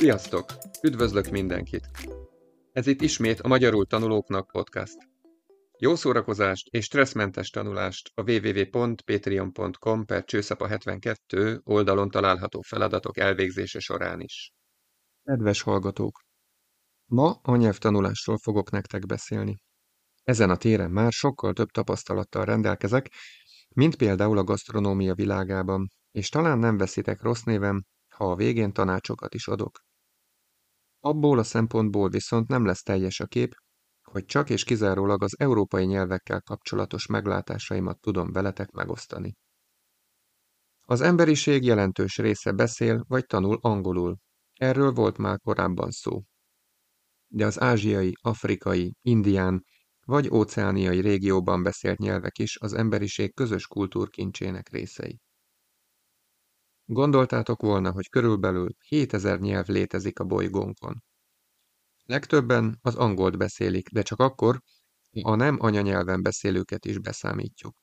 Sziasztok! Üdvözlök mindenkit! Ez itt ismét a Magyarul Tanulóknak podcast. Jó szórakozást és stresszmentes tanulást a www.patreon.com per csőszapa 72 oldalon található feladatok elvégzése során is. Kedves hallgatók! Ma a nyelvtanulásról fogok nektek beszélni. Ezen a téren már sokkal több tapasztalattal rendelkezek, mint például a gasztronómia világában, és talán nem veszitek rossz névem, ha a végén tanácsokat is adok. Abból a szempontból viszont nem lesz teljes a kép, hogy csak és kizárólag az európai nyelvekkel kapcsolatos meglátásaimat tudom veletek megosztani. Az emberiség jelentős része beszél vagy tanul angolul. Erről volt már korábban szó. De az ázsiai, afrikai, indián vagy óceániai régióban beszélt nyelvek is az emberiség közös kultúrkincsének részei. Gondoltátok volna, hogy körülbelül 7000 nyelv létezik a bolygónkon. Legtöbben az angolt beszélik, de csak akkor, ha a nem anyanyelven beszélőket is beszámítjuk.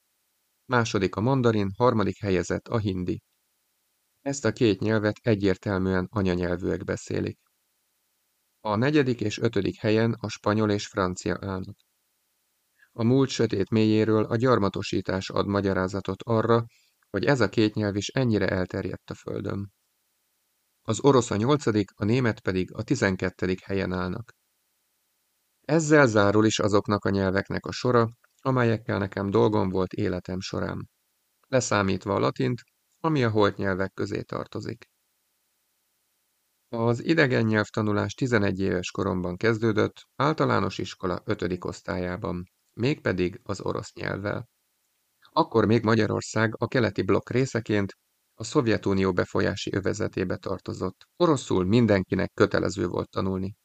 Második a mandarin, harmadik helyezett a hindi. Ezt a két nyelvet egyértelműen anyanyelvűek beszélik. A negyedik és ötödik helyen a spanyol és francia állnak. A múlt sötét mélyéről a gyarmatosítás ad magyarázatot arra, hogy ez a két nyelv is ennyire elterjedt a Földön. Az orosz a nyolcadik, a német pedig a tizenkettedik helyen állnak. Ezzel zárul is azoknak a nyelveknek a sora, amelyekkel nekem dolgom volt életem során. Leszámítva a latint, ami a holt nyelvek közé tartozik. Az idegen nyelvtanulás 11 éves koromban kezdődött, általános iskola 5. osztályában, mégpedig az orosz nyelvvel. Akkor még Magyarország a keleti blokk részeként a Szovjetunió befolyási övezetébe tartozott. Oroszul mindenkinek kötelező volt tanulni.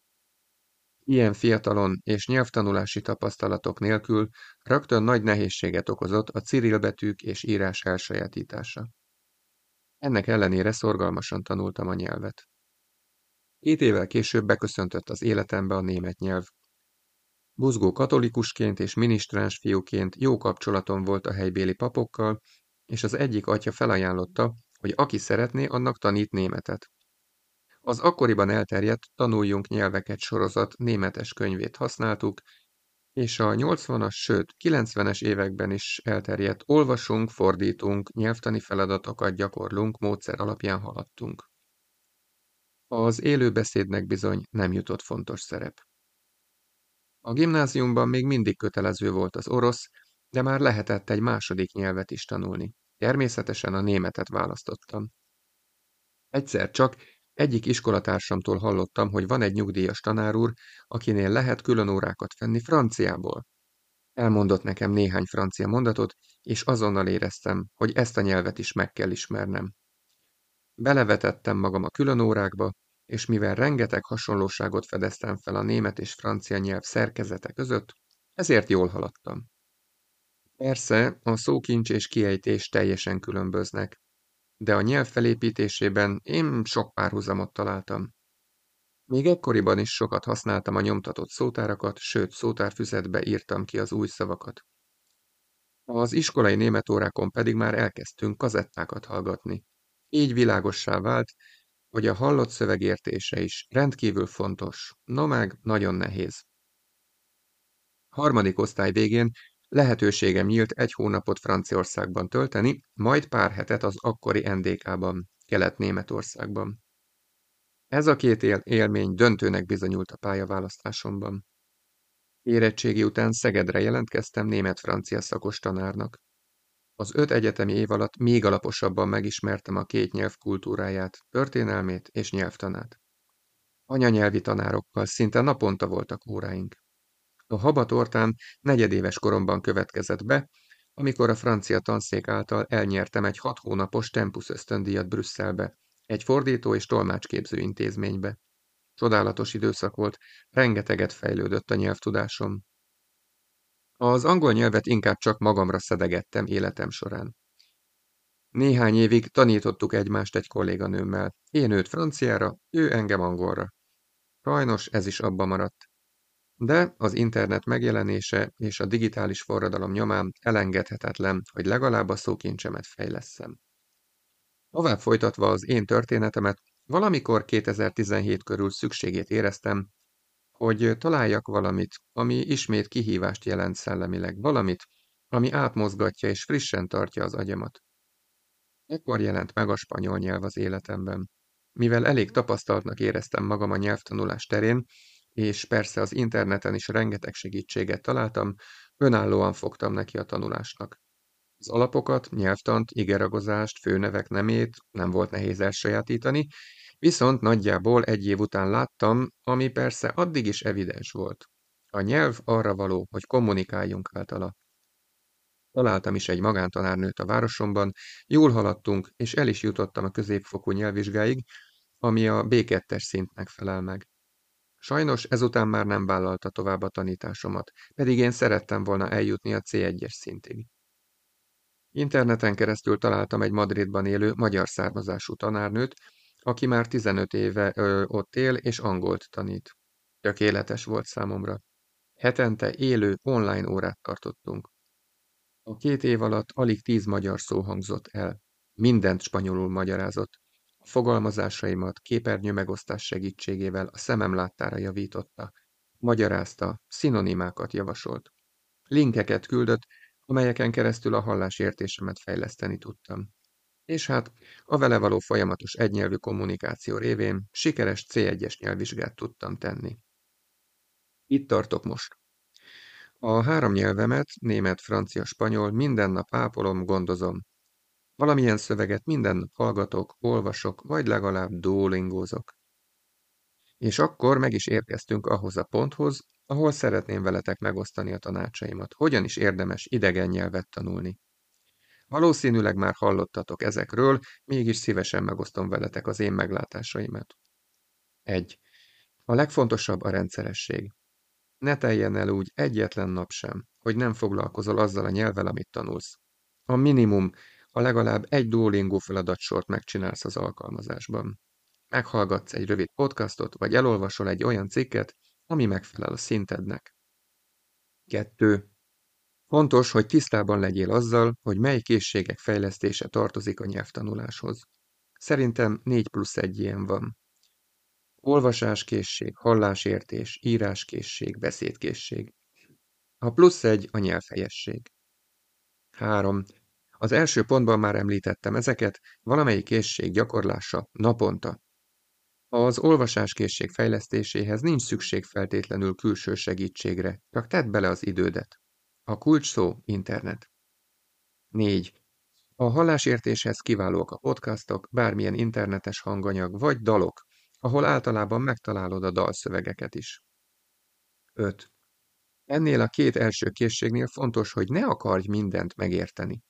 Ilyen fiatalon és nyelvtanulási tapasztalatok nélkül rögtön nagy nehézséget okozott a cirilbetűk és írás elsajátítása. Ennek ellenére szorgalmasan tanultam a nyelvet. Két évvel később beköszöntött az életembe a német nyelv, Buzgó katolikusként és minisztráns fiúként jó kapcsolatom volt a helybéli papokkal, és az egyik atya felajánlotta, hogy aki szeretné, annak tanít németet. Az akkoriban elterjedt Tanuljunk nyelveket sorozat németes könyvét használtuk, és a 80-as, sőt 90-es években is elterjedt olvasunk, fordítunk, nyelvtani feladatokat gyakorlunk módszer alapján haladtunk. Az élőbeszédnek bizony nem jutott fontos szerep. A gimnáziumban még mindig kötelező volt az orosz, de már lehetett egy második nyelvet is tanulni. Természetesen a németet választottam. Egyszer csak egyik iskolatársamtól hallottam, hogy van egy nyugdíjas tanárúr, akinél lehet külön órákat venni franciából. Elmondott nekem néhány francia mondatot, és azonnal éreztem, hogy ezt a nyelvet is meg kell ismernem. Belevetettem magam a külön órákba, és mivel rengeteg hasonlóságot fedeztem fel a német és francia nyelv szerkezete között, ezért jól haladtam. Persze, a szókincs és kiejtés teljesen különböznek, de a nyelv felépítésében én sok párhuzamot találtam. Még ekkoriban is sokat használtam a nyomtatott szótárakat, sőt szótárfüzetbe írtam ki az új szavakat. Az iskolai német órákon pedig már elkezdtünk kazettákat hallgatni. Így világossá vált, hogy a hallott szöveg értése is rendkívül fontos, no meg nagyon nehéz. Harmadik osztály végén lehetőségem nyílt egy hónapot Franciaországban tölteni, majd pár hetet az akkori NDK-ban, Kelet-Németországban. Ez a két él élmény döntőnek bizonyult a pályaválasztásomban. Érettségi után Szegedre jelentkeztem német-francia szakos tanárnak. Az öt egyetemi év alatt még alaposabban megismertem a két nyelv kultúráját, történelmét és nyelvtanát. Anyanyelvi tanárokkal szinte naponta voltak óráink. A habatortán negyedéves koromban következett be, amikor a francia tanszék által elnyertem egy hat hónapos Tempus ösztöndíjat Brüsszelbe, egy fordító és tolmácsképző intézménybe. Csodálatos időszak volt, rengeteget fejlődött a nyelvtudásom. Az angol nyelvet inkább csak magamra szedegettem életem során. Néhány évig tanítottuk egymást egy kolléganőmmel. Én őt franciára, ő engem angolra. Sajnos ez is abba maradt. De az internet megjelenése és a digitális forradalom nyomán elengedhetetlen, hogy legalább a szókincsemet fejleszem. Tovább folytatva az én történetemet, Valamikor 2017 körül szükségét éreztem, hogy találjak valamit, ami ismét kihívást jelent szellemileg, valamit, ami átmozgatja és frissen tartja az agyamat. Ekkor jelent meg a spanyol nyelv az életemben. Mivel elég tapasztaltnak éreztem magam a nyelvtanulás terén, és persze az interneten is rengeteg segítséget találtam, önállóan fogtam neki a tanulásnak. Az alapokat, nyelvtant, igeragozást, főnevek nemét nem volt nehéz elsajátítani, viszont nagyjából egy év után láttam, ami persze addig is evidens volt. A nyelv arra való, hogy kommunikáljunk általa. Találtam is egy magántanárnőt a városomban, jól haladtunk, és el is jutottam a középfokú nyelvvizsgáig, ami a B2-es szintnek felel meg. Sajnos ezután már nem vállalta tovább a tanításomat, pedig én szerettem volna eljutni a C1-es szintig. Interneten keresztül találtam egy Madridban élő magyar származású tanárnőt, aki már 15 éve ö, ott él és angolt tanít. Tökéletes volt számomra. Hetente élő online órát tartottunk. A két év alatt alig tíz magyar szó hangzott el. Mindent spanyolul magyarázott. A fogalmazásaimat képernyő megosztás segítségével a szemem láttára javította. Magyarázta, szinonimákat javasolt. Linkeket küldött, amelyeken keresztül a hallásértésemet fejleszteni tudtam. És hát a vele való folyamatos egynyelvű kommunikáció révén sikeres C1-es nyelvvizsgát tudtam tenni. Itt tartok most. A három nyelvemet, német, francia, spanyol, minden nap ápolom, gondozom. Valamilyen szöveget minden nap hallgatok, olvasok, vagy legalább duolingózok. És akkor meg is érkeztünk ahhoz a ponthoz, ahol szeretném veletek megosztani a tanácsaimat, hogyan is érdemes idegen nyelvet tanulni. Valószínűleg már hallottatok ezekről, mégis szívesen megosztom veletek az én meglátásaimat. 1. A legfontosabb a rendszeresség. Ne teljen el úgy egyetlen nap sem, hogy nem foglalkozol azzal a nyelvvel, amit tanulsz. A minimum, a legalább egy Duolingo feladatsort megcsinálsz az alkalmazásban. Meghallgatsz egy rövid podcastot, vagy elolvasol egy olyan cikket, ami megfelel a szintednek. 2. Fontos, hogy tisztában legyél azzal, hogy mely készségek fejlesztése tartozik a nyelvtanuláshoz. Szerintem 4 plusz 1 ilyen van. Olvasáskészség, hallásértés, íráskészség, beszédkészség. A plusz egy a nyelvhelyesség. 3. Az első pontban már említettem ezeket, valamelyik készség gyakorlása naponta. Az olvasáskészség fejlesztéséhez nincs szükség feltétlenül külső segítségre, csak tedd bele az idődet. A kulcs szó internet. 4. A hallásértéshez kiválóak a podcastok, bármilyen internetes hanganyag vagy dalok, ahol általában megtalálod a dalszövegeket is. 5. Ennél a két első készségnél fontos, hogy ne akarj mindent megérteni.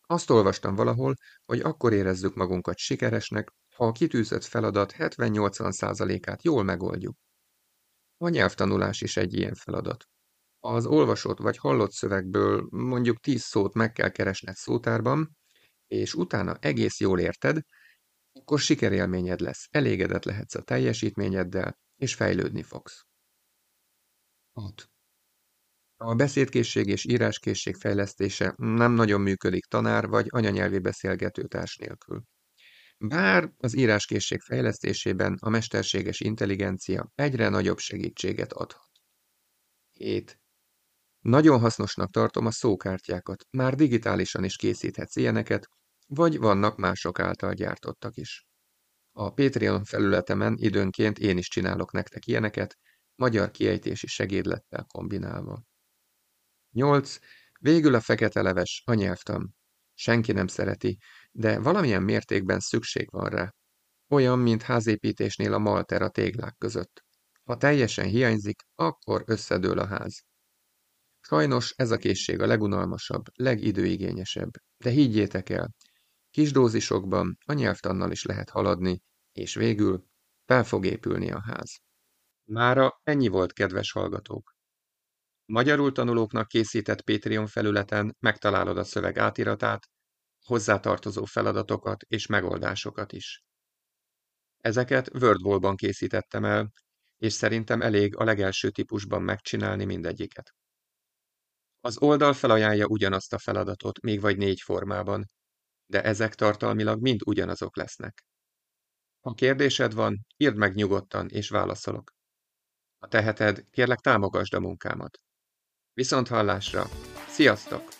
Azt olvastam valahol, hogy akkor érezzük magunkat sikeresnek, ha a kitűzött feladat 70-80%-át jól megoldjuk. A nyelvtanulás is egy ilyen feladat. Az olvasott vagy hallott szövegből mondjuk 10 szót meg kell keresned szótárban, és utána egész jól érted, akkor sikerélményed lesz, elégedett lehetsz a teljesítményeddel, és fejlődni fogsz. 6. A beszédkészség és íráskészség fejlesztése nem nagyon működik tanár vagy anyanyelvi beszélgetőtárs nélkül. Bár az íráskészség fejlesztésében a mesterséges intelligencia egyre nagyobb segítséget adhat. 7. Nagyon hasznosnak tartom a szókártyákat, már digitálisan is készíthetsz ilyeneket, vagy vannak mások által gyártottak is. A Patreon felületemen időnként én is csinálok nektek ilyeneket, magyar kiejtési segédlettel kombinálva. 8. Végül a fekete leves, a nyelvtan. Senki nem szereti, de valamilyen mértékben szükség van rá. Olyan, mint házépítésnél a malter a téglák között. Ha teljesen hiányzik, akkor összedől a ház. Sajnos ez a készség a legunalmasabb, legidőigényesebb, de higgyétek el, Kis dózisokban a nyelvtannal is lehet haladni, és végül fel fog épülni a ház. Mára ennyi volt, kedves hallgatók! Magyarul tanulóknak készített Patreon felületen megtalálod a szöveg átiratát, hozzátartozó feladatokat és megoldásokat is. Ezeket WordWall-ban készítettem el, és szerintem elég a legelső típusban megcsinálni mindegyiket. Az oldal felajánlja ugyanazt a feladatot, még vagy négy formában, de ezek tartalmilag mind ugyanazok lesznek. Ha kérdésed van, írd meg nyugodtan, és válaszolok. Ha teheted, kérlek támogasd a munkámat. Viszont hallásra! Sziasztok!